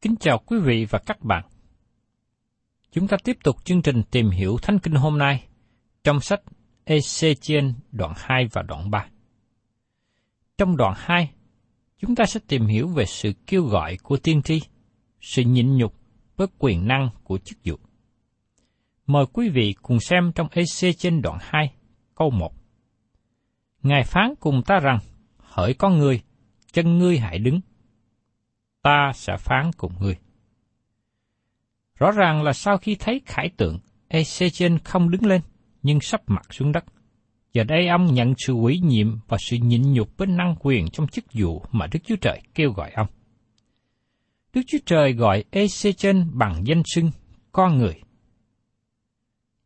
Kính chào quý vị và các bạn. Chúng ta tiếp tục chương trình tìm hiểu Thánh Kinh hôm nay trong sách Ezechiel đoạn 2 và đoạn 3. Trong đoạn 2, chúng ta sẽ tìm hiểu về sự kêu gọi của tiên tri, sự nhịn nhục với quyền năng của chức vụ. Mời quý vị cùng xem trong Ezechiel đoạn 2, câu 1. Ngài phán cùng ta rằng, hỡi con người, chân ngươi hãy đứng. Ta sẽ phán cùng ngươi. Rõ ràng là sau khi thấy khải tượng, Ezechen không đứng lên, nhưng sắp mặt xuống đất. Giờ đây ông nhận sự ủy nhiệm và sự nhịn nhục với năng quyền trong chức vụ mà Đức Chúa Trời kêu gọi ông. Đức Chúa Trời gọi Ezechen bằng danh xưng con người.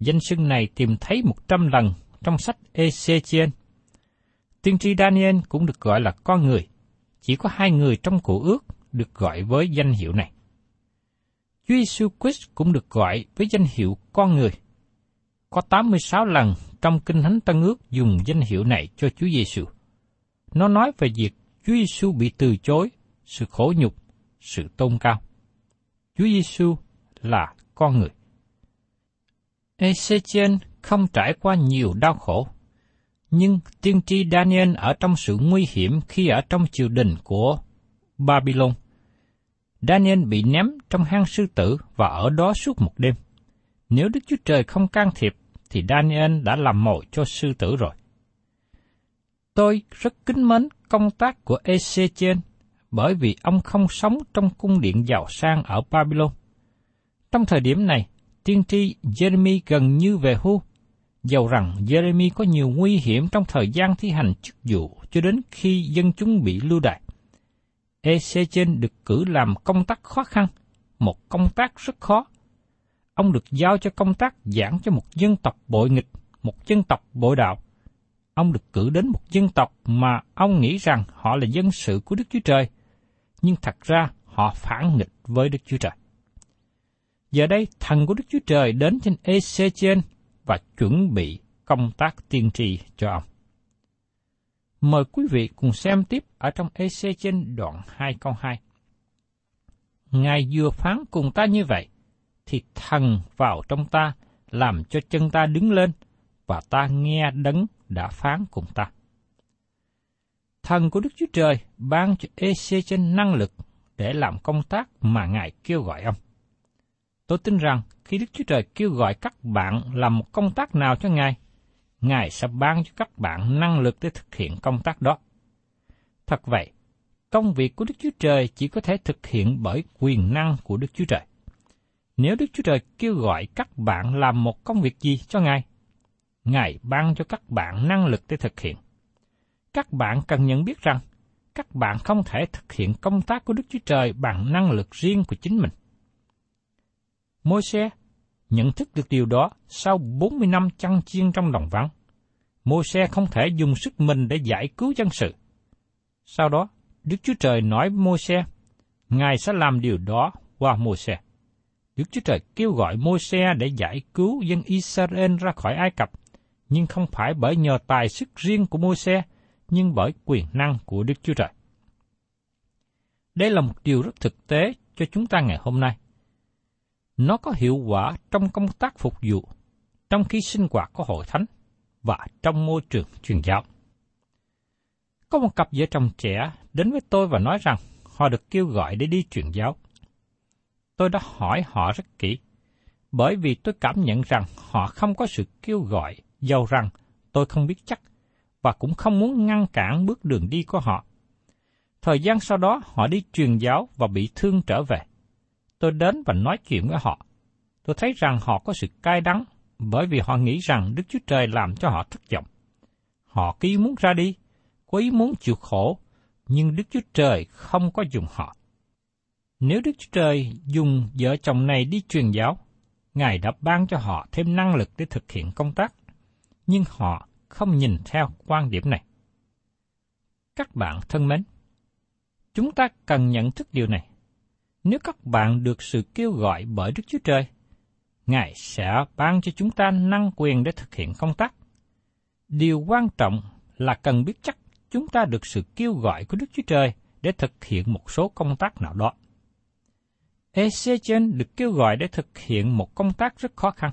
Danh xưng này tìm thấy một trăm lần trong sách Ezechen. Tiên tri Daniel cũng được gọi là con người. Chỉ có hai người trong cổ ước được gọi với danh hiệu này. Chúa Giêsu Christ cũng được gọi với danh hiệu con người. Có 86 lần trong Kinh Thánh Tân Ước dùng danh hiệu này cho Chúa Giêsu. Nó nói về việc Chúa Giêsu bị từ chối, sự khổ nhục, sự tôn cao. Chúa Giêsu là con người. Ezechiel không trải qua nhiều đau khổ, nhưng tiên tri Daniel ở trong sự nguy hiểm khi ở trong triều đình của Babylon. Daniel bị ném trong hang sư tử và ở đó suốt một đêm. Nếu Đức Chúa Trời không can thiệp, thì Daniel đã làm mồi cho sư tử rồi. Tôi rất kính mến công tác của Ezechiel bởi vì ông không sống trong cung điện giàu sang ở Babylon. Trong thời điểm này, tiên tri Jeremy gần như về hưu, dầu rằng Jeremy có nhiều nguy hiểm trong thời gian thi hành chức vụ cho đến khi dân chúng bị lưu đày. Ezechen được cử làm công tác khó khăn, một công tác rất khó. Ông được giao cho công tác giảng cho một dân tộc bội nghịch, một dân tộc bội đạo. Ông được cử đến một dân tộc mà ông nghĩ rằng họ là dân sự của Đức Chúa Trời, nhưng thật ra họ phản nghịch với Đức Chúa Trời. Giờ đây, thần của Đức Chúa Trời đến trên Ezechen và chuẩn bị công tác tiên tri cho ông. Mời quý vị cùng xem tiếp ở trong EC trên đoạn 2 câu 2. Ngài vừa phán cùng ta như vậy, thì thần vào trong ta, làm cho chân ta đứng lên, và ta nghe đấng đã phán cùng ta. Thần của Đức Chúa Trời ban cho EC trên năng lực để làm công tác mà Ngài kêu gọi ông. Tôi tin rằng khi Đức Chúa Trời kêu gọi các bạn làm một công tác nào cho Ngài, Ngài sẽ ban cho các bạn năng lực để thực hiện công tác đó. Thật vậy, công việc của Đức Chúa Trời chỉ có thể thực hiện bởi quyền năng của Đức Chúa Trời. Nếu Đức Chúa Trời kêu gọi các bạn làm một công việc gì cho Ngài, Ngài ban cho các bạn năng lực để thực hiện. Các bạn cần nhận biết rằng, các bạn không thể thực hiện công tác của Đức Chúa Trời bằng năng lực riêng của chính mình. Môi-se nhận thức được điều đó sau 40 năm chăn chiên trong đồng vắng. Môi xe không thể dùng sức mình để giải cứu dân sự. Sau đó, Đức Chúa Trời nói với Môi-se, Ngài sẽ làm điều đó qua Môi xe. Đức Chúa Trời kêu gọi Môi xe để giải cứu dân Israel ra khỏi Ai Cập, nhưng không phải bởi nhờ tài sức riêng của Môi xe, nhưng bởi quyền năng của Đức Chúa Trời. Đây là một điều rất thực tế cho chúng ta ngày hôm nay. Nó có hiệu quả trong công tác phục vụ, trong khi sinh hoạt của hội thánh và trong môi trường truyền giáo. Có một cặp vợ chồng trẻ đến với tôi và nói rằng họ được kêu gọi để đi truyền giáo. Tôi đã hỏi họ rất kỹ, bởi vì tôi cảm nhận rằng họ không có sự kêu gọi, giàu rằng tôi không biết chắc và cũng không muốn ngăn cản bước đường đi của họ. Thời gian sau đó họ đi truyền giáo và bị thương trở về. Tôi đến và nói chuyện với họ. Tôi thấy rằng họ có sự cay đắng bởi vì họ nghĩ rằng Đức Chúa Trời làm cho họ thất vọng. Họ có ý muốn ra đi, có ý muốn chịu khổ, nhưng Đức Chúa Trời không có dùng họ. Nếu Đức Chúa Trời dùng vợ chồng này đi truyền giáo, Ngài đã ban cho họ thêm năng lực để thực hiện công tác, nhưng họ không nhìn theo quan điểm này. Các bạn thân mến, chúng ta cần nhận thức điều này. Nếu các bạn được sự kêu gọi bởi Đức Chúa Trời, Ngài sẽ ban cho chúng ta năng quyền để thực hiện công tác. Điều quan trọng là cần biết chắc chúng ta được sự kêu gọi của Đức Chúa Trời để thực hiện một số công tác nào đó. Ezechen được kêu gọi để thực hiện một công tác rất khó khăn.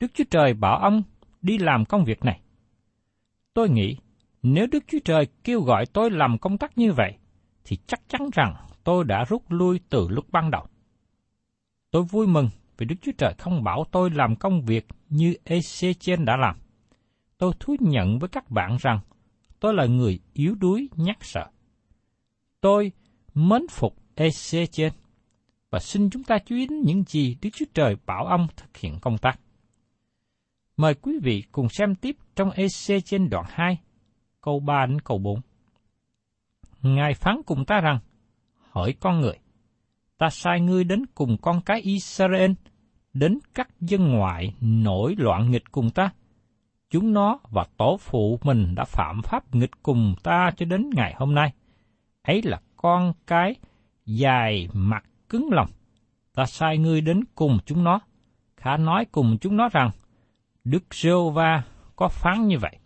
Đức Chúa Trời bảo ông đi làm công việc này. Tôi nghĩ, nếu Đức Chúa Trời kêu gọi tôi làm công tác như vậy, thì chắc chắn rằng tôi đã rút lui từ lúc ban đầu. Tôi vui mừng vì Đức Chúa Trời không bảo tôi làm công việc như Ezechen đã làm. Tôi thú nhận với các bạn rằng tôi là người yếu đuối nhát sợ. Tôi mến phục Ezechen và xin chúng ta chú ý đến những gì Đức Chúa Trời bảo ông thực hiện công tác. Mời quý vị cùng xem tiếp trong EC trên đoạn 2, câu 3 đến câu 4. Ngài phán cùng ta rằng, hỡi con người, ta sai ngươi đến cùng con cái Israel, đến các dân ngoại nổi loạn nghịch cùng ta. Chúng nó và tổ phụ mình đã phạm pháp nghịch cùng ta cho đến ngày hôm nay. Ấy là con cái dài mặt cứng lòng. Ta sai ngươi đến cùng chúng nó. Khả nói cùng chúng nó rằng, Đức giê va có phán như vậy.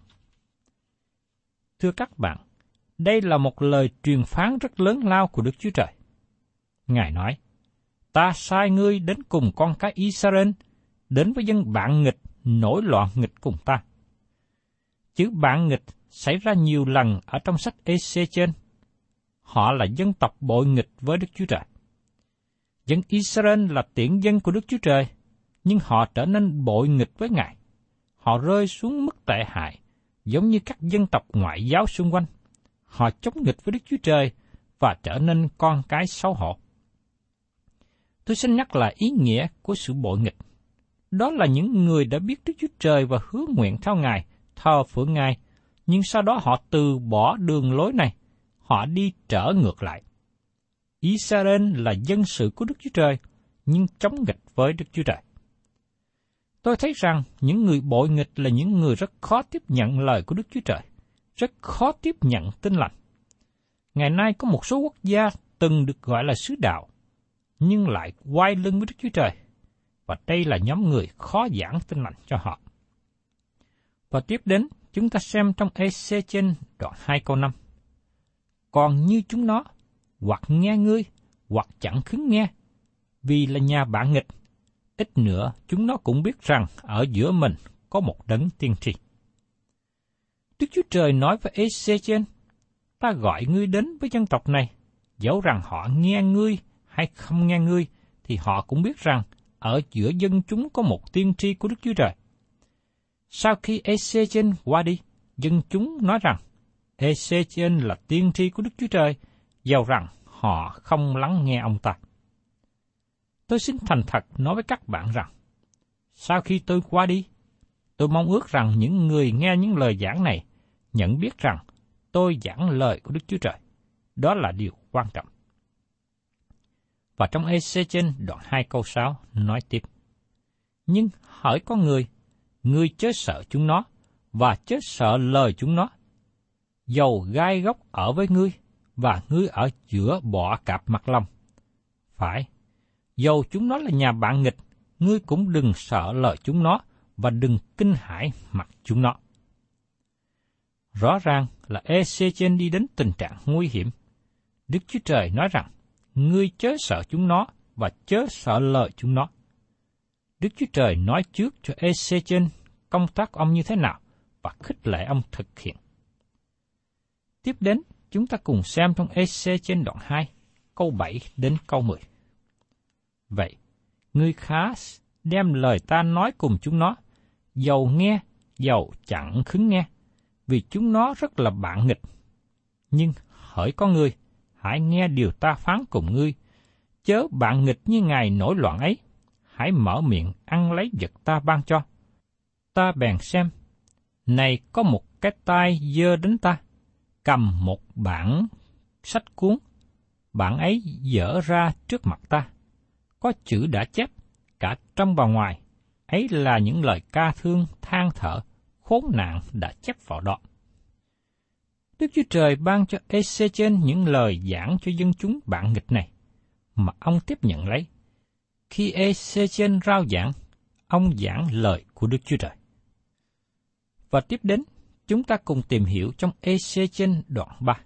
Thưa các bạn, đây là một lời truyền phán rất lớn lao của Đức Chúa Trời. Ngài nói, ta sai ngươi đến cùng con cái Israel, đến với dân bạn nghịch, nổi loạn nghịch cùng ta. Chữ bạn nghịch xảy ra nhiều lần ở trong sách EC trên. Họ là dân tộc bội nghịch với Đức Chúa Trời. Dân Israel là tiện dân của Đức Chúa Trời, nhưng họ trở nên bội nghịch với Ngài họ rơi xuống mức tệ hại, giống như các dân tộc ngoại giáo xung quanh. Họ chống nghịch với Đức Chúa Trời và trở nên con cái xấu hổ. Tôi xin nhắc lại ý nghĩa của sự bội nghịch. Đó là những người đã biết Đức Chúa Trời và hứa nguyện theo Ngài, thờ phượng Ngài, nhưng sau đó họ từ bỏ đường lối này, họ đi trở ngược lại. Israel là dân sự của Đức Chúa Trời, nhưng chống nghịch với Đức Chúa Trời. Tôi thấy rằng những người bội nghịch là những người rất khó tiếp nhận lời của Đức Chúa Trời, rất khó tiếp nhận tin lành. Ngày nay có một số quốc gia từng được gọi là sứ đạo, nhưng lại quay lưng với Đức Chúa Trời, và đây là nhóm người khó giảng tin lành cho họ. Và tiếp đến, chúng ta xem trong EC trên đoạn 2 câu 5. Còn như chúng nó, hoặc nghe ngươi, hoặc chẳng khứng nghe, vì là nhà bạn nghịch, ít nữa chúng nó cũng biết rằng ở giữa mình có một đấng tiên tri. Đức Chúa Trời nói với Ezechen, ta gọi ngươi đến với dân tộc này, dẫu rằng họ nghe ngươi hay không nghe ngươi, thì họ cũng biết rằng ở giữa dân chúng có một tiên tri của Đức Chúa Trời. Sau khi Ezechen qua đi, dân chúng nói rằng Ezechen là tiên tri của Đức Chúa Trời, dầu rằng họ không lắng nghe ông ta. Tôi xin thành thật nói với các bạn rằng, sau khi tôi qua đi, tôi mong ước rằng những người nghe những lời giảng này nhận biết rằng tôi giảng lời của Đức Chúa Trời. Đó là điều quan trọng. Và trong EC trên đoạn 2 câu 6 nói tiếp. Nhưng hỏi con người, ngươi chớ sợ chúng nó, và chớ sợ lời chúng nó. Dầu gai góc ở với ngươi, và ngươi ở giữa bỏ cạp mặt lòng. Phải, dầu chúng nó là nhà bạn nghịch, ngươi cũng đừng sợ lời chúng nó, và đừng kinh hãi mặt chúng nó. Rõ ràng là EC trên đi đến tình trạng nguy hiểm. Đức Chúa Trời nói rằng, ngươi chớ sợ chúng nó và chớ sợ lời chúng nó. Đức Chúa Trời nói trước cho EC trên công tác ông như thế nào và khích lệ ông thực hiện. Tiếp đến, chúng ta cùng xem trong EC trên đoạn 2, câu 7 đến câu 10. Vậy, ngươi khá đem lời ta nói cùng chúng nó, dầu nghe, dầu chẳng khứng nghe, vì chúng nó rất là bạn nghịch. Nhưng hỡi con ngươi, hãy nghe điều ta phán cùng ngươi, chớ bạn nghịch như ngài nổi loạn ấy, hãy mở miệng ăn lấy vật ta ban cho. Ta bèn xem, này có một cái tay dơ đến ta, cầm một bản sách cuốn, bản ấy dở ra trước mặt ta. Có chữ đã chép, cả trong và ngoài, ấy là những lời ca thương than thở, khốn nạn đã chép vào đó. Đức Chúa Trời ban cho Ezechen những lời giảng cho dân chúng bạn nghịch này, mà ông tiếp nhận lấy. Khi Ezechen rao giảng, ông giảng lời của Đức Chúa Trời. Và tiếp đến, chúng ta cùng tìm hiểu trong Ezechen đoạn 3.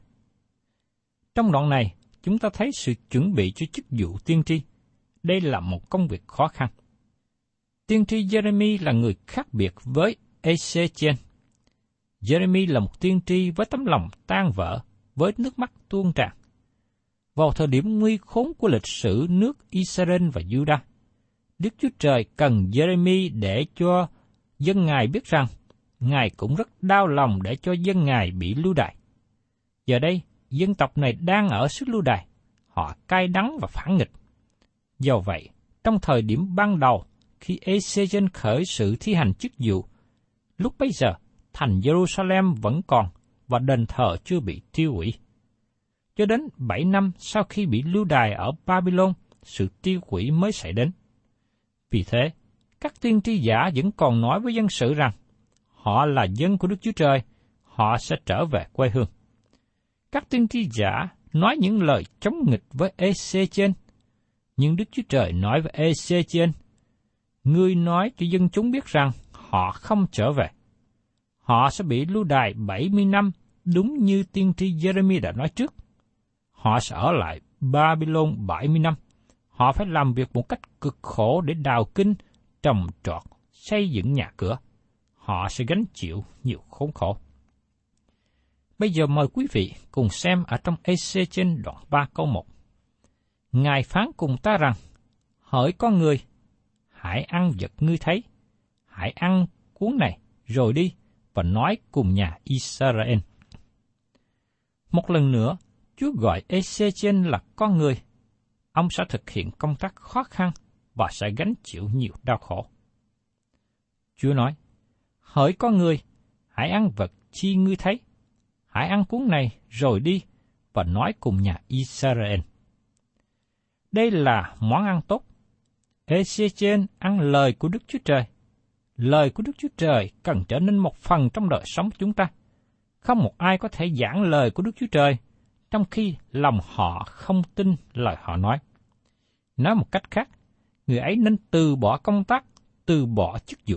Trong đoạn này, chúng ta thấy sự chuẩn bị cho chức vụ tiên tri. Đây là một công việc khó khăn. Tiên tri Jeremy là người khác biệt với Ezechen Jeremy là một tiên tri với tấm lòng tan vỡ, với nước mắt tuôn tràn. Vào thời điểm nguy khốn của lịch sử nước Israel và Judah, Đức Chúa Trời cần Jeremy để cho dân Ngài biết rằng Ngài cũng rất đau lòng để cho dân Ngài bị lưu đày. Giờ đây, dân tộc này đang ở sức lưu đày, họ cay đắng và phản nghịch. Do vậy, trong thời điểm ban đầu, khi Ezechen khởi sự thi hành chức vụ, lúc bấy giờ, thành Jerusalem vẫn còn và đền thờ chưa bị tiêu hủy. Cho đến bảy năm sau khi bị lưu đài ở Babylon, sự tiêu hủy mới xảy đến. Vì thế, các tiên tri giả vẫn còn nói với dân sự rằng họ là dân của Đức Chúa Trời, họ sẽ trở về quê hương. Các tiên tri giả nói những lời chống nghịch với EC trên, nhưng Đức Chúa Trời nói với EC trên, Ngươi nói cho dân chúng biết rằng họ không trở về họ sẽ bị lưu đày 70 năm đúng như tiên tri Jeremy đã nói trước. Họ sẽ ở lại Babylon 70 năm. Họ phải làm việc một cách cực khổ để đào kinh, trồng trọt, xây dựng nhà cửa. Họ sẽ gánh chịu nhiều khốn khổ. Bây giờ mời quý vị cùng xem ở trong EC trên đoạn 3 câu 1. Ngài phán cùng ta rằng, hỡi con người, hãy ăn vật ngươi thấy, hãy ăn cuốn này, rồi đi, và nói cùng nhà Israel. Một lần nữa, Chúa gọi Ezechen là con người. Ông sẽ thực hiện công tác khó khăn và sẽ gánh chịu nhiều đau khổ. Chúa nói, hỡi con người, hãy ăn vật chi ngươi thấy, hãy ăn cuốn này rồi đi và nói cùng nhà Israel. Đây là món ăn tốt. Ezechen ăn lời của Đức Chúa Trời lời của Đức Chúa Trời cần trở nên một phần trong đời sống chúng ta. Không một ai có thể giảng lời của Đức Chúa Trời, trong khi lòng họ không tin lời họ nói. Nói một cách khác, người ấy nên từ bỏ công tác, từ bỏ chức vụ.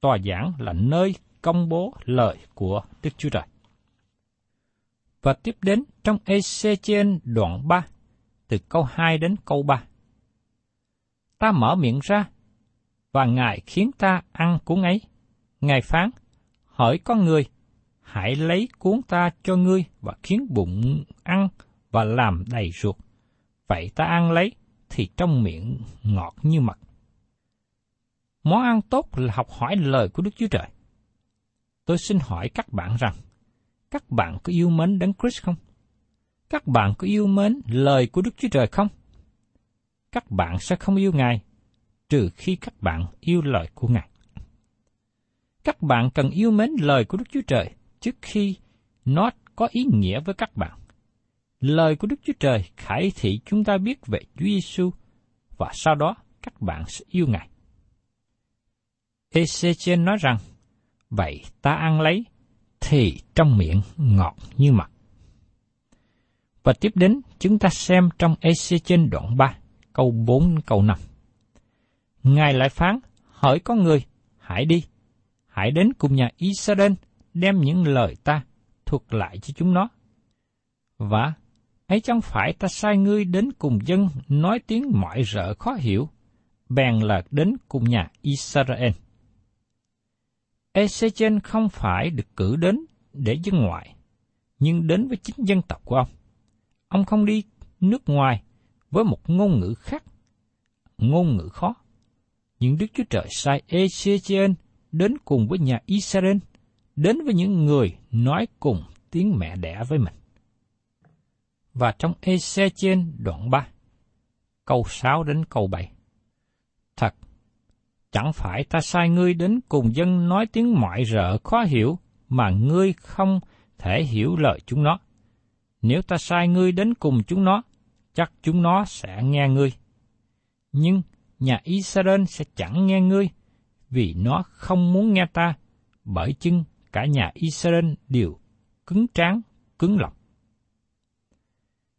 Tòa giảng là nơi công bố lời của Đức Chúa Trời. Và tiếp đến trong Ezechiel đoạn 3, từ câu 2 đến câu 3. Ta mở miệng ra và Ngài khiến ta ăn cuốn ấy. Ngài phán, hỏi con người, hãy lấy cuốn ta cho ngươi và khiến bụng ăn và làm đầy ruột. Vậy ta ăn lấy, thì trong miệng ngọt như mật. Món ăn tốt là học hỏi lời của Đức Chúa Trời. Tôi xin hỏi các bạn rằng, các bạn có yêu mến Đấng Christ không? Các bạn có yêu mến lời của Đức Chúa Trời không? Các bạn sẽ không yêu Ngài, trừ khi các bạn yêu lời của Ngài. Các bạn cần yêu mến lời của Đức Chúa Trời trước khi nó có ý nghĩa với các bạn. Lời của Đức Chúa Trời khải thị chúng ta biết về Chúa Giêsu và sau đó các bạn sẽ yêu Ngài. Ezechiel nói rằng, vậy ta ăn lấy, thì trong miệng ngọt như mật. Và tiếp đến, chúng ta xem trong Ezechiel đoạn 3, câu 4 câu 5. Ngài lại phán, hỏi con người, hãy đi, hãy đến cùng nhà Israel đem những lời ta thuật lại cho chúng nó. Và ấy chẳng phải ta sai ngươi đến cùng dân nói tiếng mọi rợ khó hiểu, bèn là đến cùng nhà Israel. Ezechen không phải được cử đến để dân ngoại, nhưng đến với chính dân tộc của ông. Ông không đi nước ngoài với một ngôn ngữ khác, ngôn ngữ khó những Đức Chúa Trời sai Ezechiel đến cùng với nhà Israel, đến với những người nói cùng tiếng mẹ đẻ với mình. Và trong Ezechiel đoạn 3, câu 6 đến câu 7. Thật, chẳng phải ta sai ngươi đến cùng dân nói tiếng mọi rợ khó hiểu mà ngươi không thể hiểu lời chúng nó. Nếu ta sai ngươi đến cùng chúng nó, chắc chúng nó sẽ nghe ngươi. Nhưng nhà Israel sẽ chẳng nghe ngươi, vì nó không muốn nghe ta, bởi chưng cả nhà Israel đều cứng tráng, cứng lòng.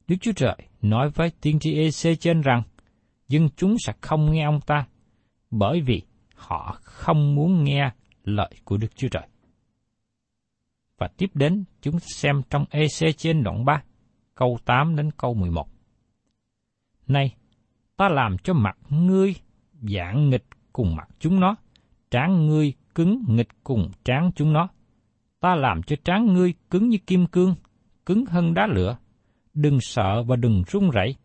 Đức Chúa Trời nói với tiên tri EC trên rằng, dân chúng sẽ không nghe ông ta, bởi vì họ không muốn nghe lời của Đức Chúa Trời. Và tiếp đến chúng xem trong EC trên đoạn 3, câu 8 đến câu 11. Này, ta làm cho mặt ngươi dạng nghịch cùng mặt chúng nó, tráng ngươi cứng nghịch cùng tráng chúng nó. Ta làm cho tráng ngươi cứng như kim cương, cứng hơn đá lửa. Đừng sợ và đừng run rẩy,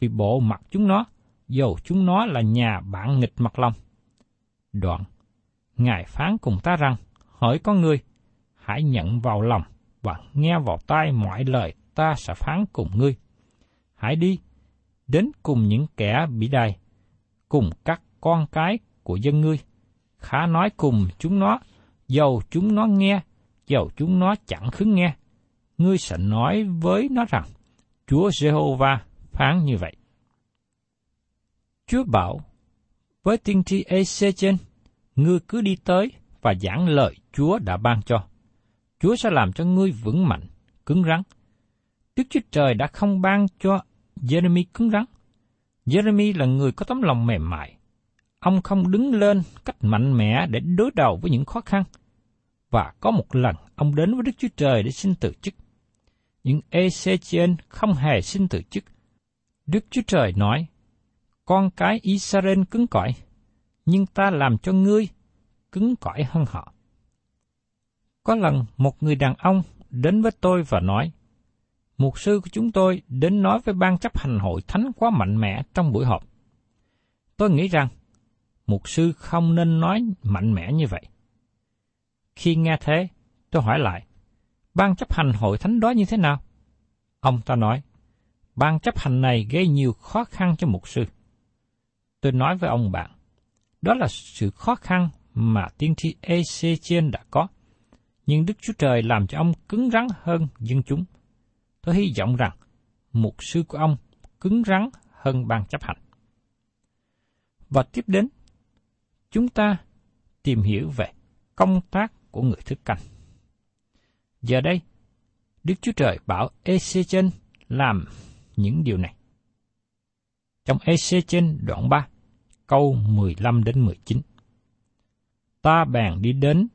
vì bộ mặt chúng nó, dầu chúng nó là nhà bạn nghịch mặt lòng. Đoạn, Ngài phán cùng ta rằng, hỏi con ngươi, hãy nhận vào lòng và nghe vào tai mọi lời ta sẽ phán cùng ngươi. Hãy đi, đến cùng những kẻ bị đày, cùng các con cái của dân ngươi. Khá nói cùng chúng nó, dầu chúng nó nghe, dầu chúng nó chẳng khứng nghe. Ngươi sẽ nói với nó rằng, Chúa Jehovah phán như vậy. Chúa bảo, với tiên tri trên, ngươi cứ đi tới và giảng lời Chúa đã ban cho. Chúa sẽ làm cho ngươi vững mạnh, cứng rắn. Đức Chúa Trời đã không ban cho Jeremy cứng rắn. Jeremy là người có tấm lòng mềm mại. Ông không đứng lên cách mạnh mẽ để đối đầu với những khó khăn. Và có một lần ông đến với Đức Chúa Trời để xin từ chức. Nhưng Ezechiel không hề xin từ chức. Đức Chúa Trời nói, con cái Israel cứng cỏi, nhưng ta làm cho ngươi cứng cỏi hơn họ. Có lần một người đàn ông đến với tôi và nói, Mục sư của chúng tôi đến nói với ban chấp hành hội thánh quá mạnh mẽ trong buổi họp. Tôi nghĩ rằng, mục sư không nên nói mạnh mẽ như vậy. Khi nghe thế, tôi hỏi lại, ban chấp hành hội thánh đó như thế nào? Ông ta nói, ban chấp hành này gây nhiều khó khăn cho mục sư. Tôi nói với ông bạn, đó là sự khó khăn mà tiên tri AC trên đã có. Nhưng Đức Chúa Trời làm cho ông cứng rắn hơn dân chúng. Tôi hy vọng rằng mục sư của ông cứng rắn hơn ban chấp hành. Và tiếp đến, chúng ta tìm hiểu về công tác của người thức canh. Giờ đây, Đức Chúa Trời bảo Ezechen làm những điều này. Trong Ezechen đoạn 3, câu 15 đến 19. Ta bèn đi đến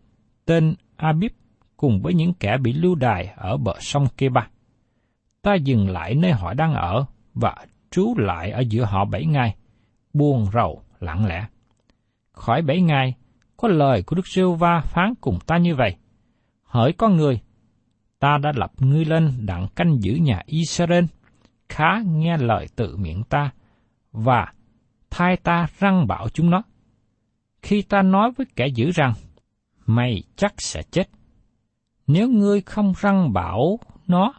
tên Abib cùng với những kẻ bị lưu đài ở bờ sông Keba. Ta dừng lại nơi họ đang ở và trú lại ở giữa họ bảy ngày, buồn rầu, lặng lẽ. Khỏi bảy ngày, có lời của Đức Siêu Va phán cùng ta như vậy. Hỡi con người, ta đã lập ngươi lên đặng canh giữ nhà Israel, khá nghe lời tự miệng ta, và thay ta răng bảo chúng nó. Khi ta nói với kẻ dữ rằng, mày chắc sẽ chết. Nếu ngươi không răng bảo nó,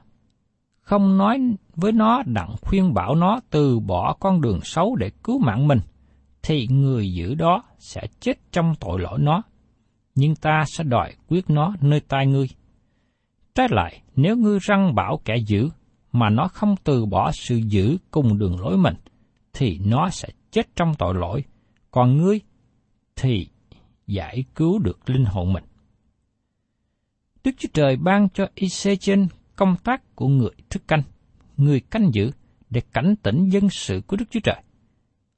không nói với nó đặng khuyên bảo nó từ bỏ con đường xấu để cứu mạng mình, thì người giữ đó sẽ chết trong tội lỗi nó, nhưng ta sẽ đòi quyết nó nơi tai ngươi. Trái lại, nếu ngươi răng bảo kẻ giữ, mà nó không từ bỏ sự giữ cùng đường lối mình, thì nó sẽ chết trong tội lỗi, còn ngươi thì giải cứu được linh hồn mình. Đức Chúa Trời ban cho Ezechen công tác của người thức canh, người canh giữ để cảnh tỉnh dân sự của Đức Chúa Trời.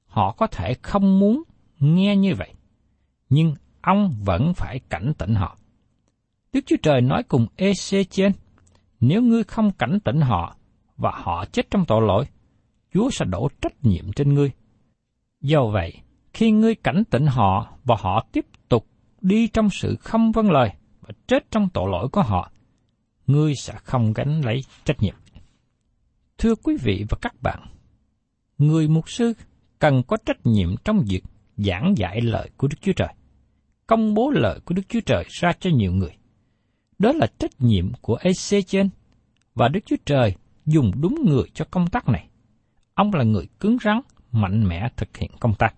Họ có thể không muốn nghe như vậy, nhưng ông vẫn phải cảnh tỉnh họ. Đức Chúa Trời nói cùng Ezechen, nếu ngươi không cảnh tỉnh họ và họ chết trong tội lỗi, Chúa sẽ đổ trách nhiệm trên ngươi. Do vậy, khi ngươi cảnh tỉnh họ và họ tiếp tục đi trong sự không vâng lời và chết trong tội lỗi của họ, ngươi sẽ không gánh lấy trách nhiệm. Thưa quý vị và các bạn, người mục sư cần có trách nhiệm trong việc giảng dạy lời của Đức Chúa Trời, công bố lời của Đức Chúa Trời ra cho nhiều người. Đó là trách nhiệm của EC trên, và Đức Chúa Trời dùng đúng người cho công tác này. Ông là người cứng rắn, mạnh mẽ thực hiện công tác.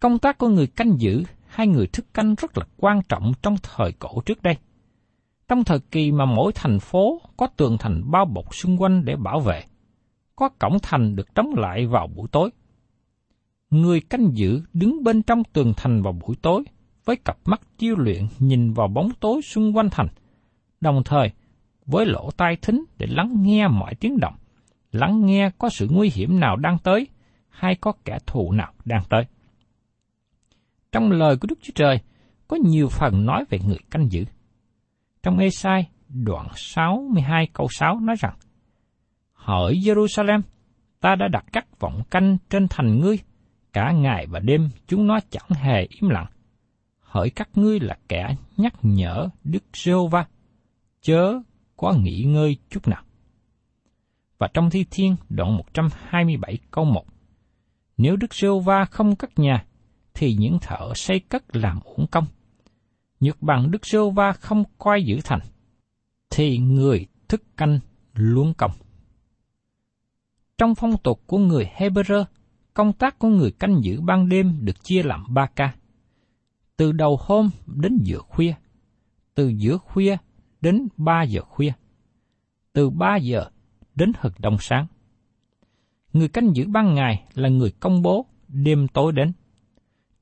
Công tác của người canh giữ hay người thức canh rất là quan trọng trong thời cổ trước đây. Trong thời kỳ mà mỗi thành phố có tường thành bao bọc xung quanh để bảo vệ, có cổng thành được đóng lại vào buổi tối. Người canh giữ đứng bên trong tường thành vào buổi tối với cặp mắt chiêu luyện nhìn vào bóng tối xung quanh thành, đồng thời với lỗ tai thính để lắng nghe mọi tiếng động, lắng nghe có sự nguy hiểm nào đang tới hay có kẻ thù nào đang tới. Trong lời của Đức Chúa Trời có nhiều phần nói về người canh giữ. Trong Ê-sai đoạn 62 câu 6 nói rằng, Hỡi Jerusalem, ta đã đặt các vọng canh trên thành ngươi, cả ngày và đêm chúng nó chẳng hề im lặng. Hỡi các ngươi là kẻ nhắc nhở Đức Giê-hô-va, chớ có nghỉ ngơi chút nào. Và trong Thi Thiên đoạn 127 câu 1, Nếu Đức Giê-hô-va không cất nhà, thì những thợ xây cất làm uổng công. Nhược bằng Đức Sô va không coi giữ thành, thì người thức canh luôn công. Trong phong tục của người Hebrew, công tác của người canh giữ ban đêm được chia làm ba ca. Từ đầu hôm đến giữa khuya, từ giữa khuya đến ba giờ khuya, từ ba giờ đến hực đông sáng. Người canh giữ ban ngày là người công bố đêm tối đến.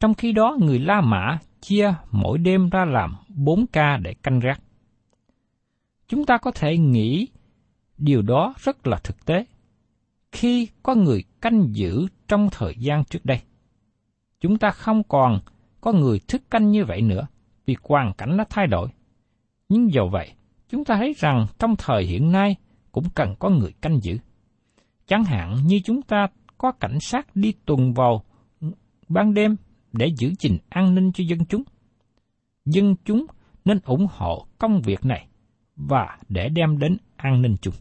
Trong khi đó người La Mã chia mỗi đêm ra làm bốn ca để canh gác. Chúng ta có thể nghĩ điều đó rất là thực tế. Khi có người canh giữ trong thời gian trước đây, chúng ta không còn có người thức canh như vậy nữa vì hoàn cảnh đã thay đổi. Nhưng dầu vậy, chúng ta thấy rằng trong thời hiện nay cũng cần có người canh giữ. Chẳng hạn như chúng ta có cảnh sát đi tuần vào ban đêm để giữ gìn an ninh cho dân chúng. Dân chúng nên ủng hộ công việc này và để đem đến an ninh chung.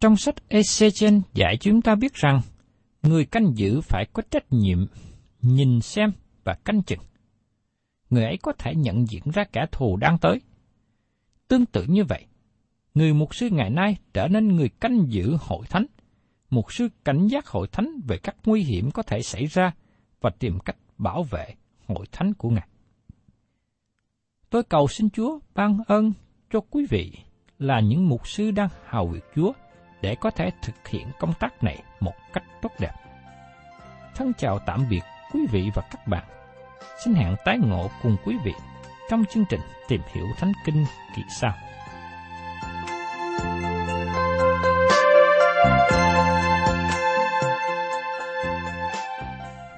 Trong sách Ezechen dạy chúng ta biết rằng người canh giữ phải có trách nhiệm nhìn xem và canh chừng. Người ấy có thể nhận diện ra kẻ thù đang tới. Tương tự như vậy, người mục sư ngày nay trở nên người canh giữ hội thánh. Mục sư cảnh giác hội thánh về các nguy hiểm có thể xảy ra và tìm cách bảo vệ hội thánh của Ngài. Tôi cầu xin Chúa ban ơn cho quý vị là những mục sư đang hào việc Chúa để có thể thực hiện công tác này một cách tốt đẹp. Thân chào tạm biệt quý vị và các bạn. Xin hẹn tái ngộ cùng quý vị trong chương trình Tìm hiểu Thánh Kinh kỳ sau.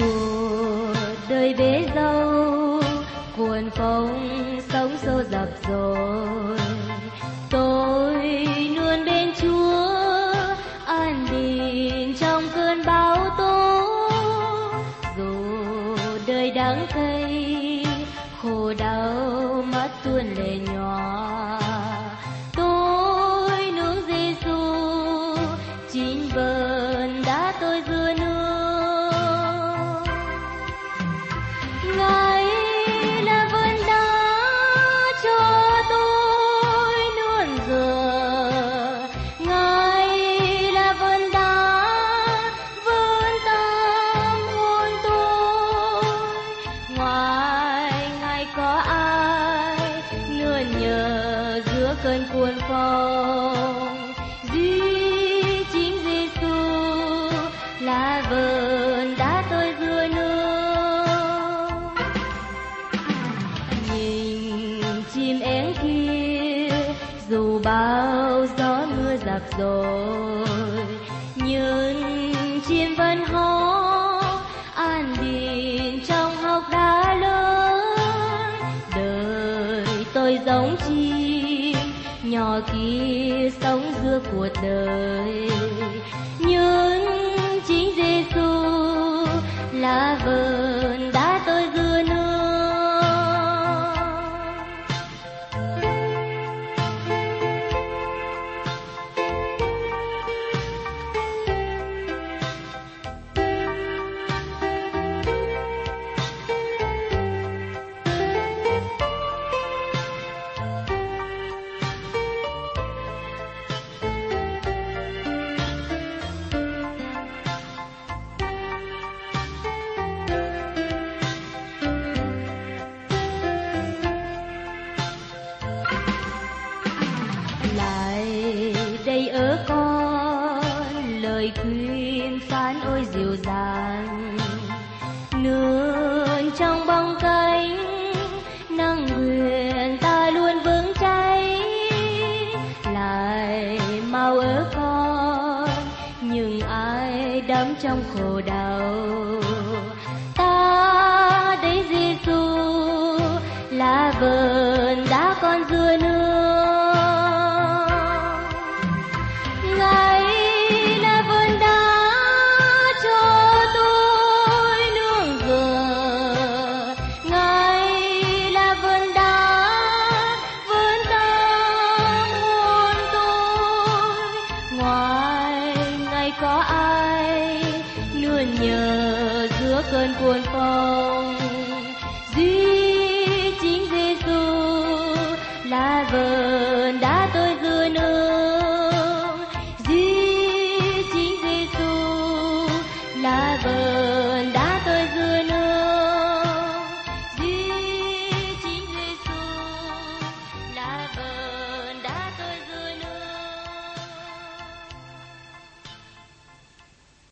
mùa đời bế dâu cuồn phong sóng xô dập dồn. Ơn 烫 เด้อ khổ đau. Ta đấy Giêsu là vợ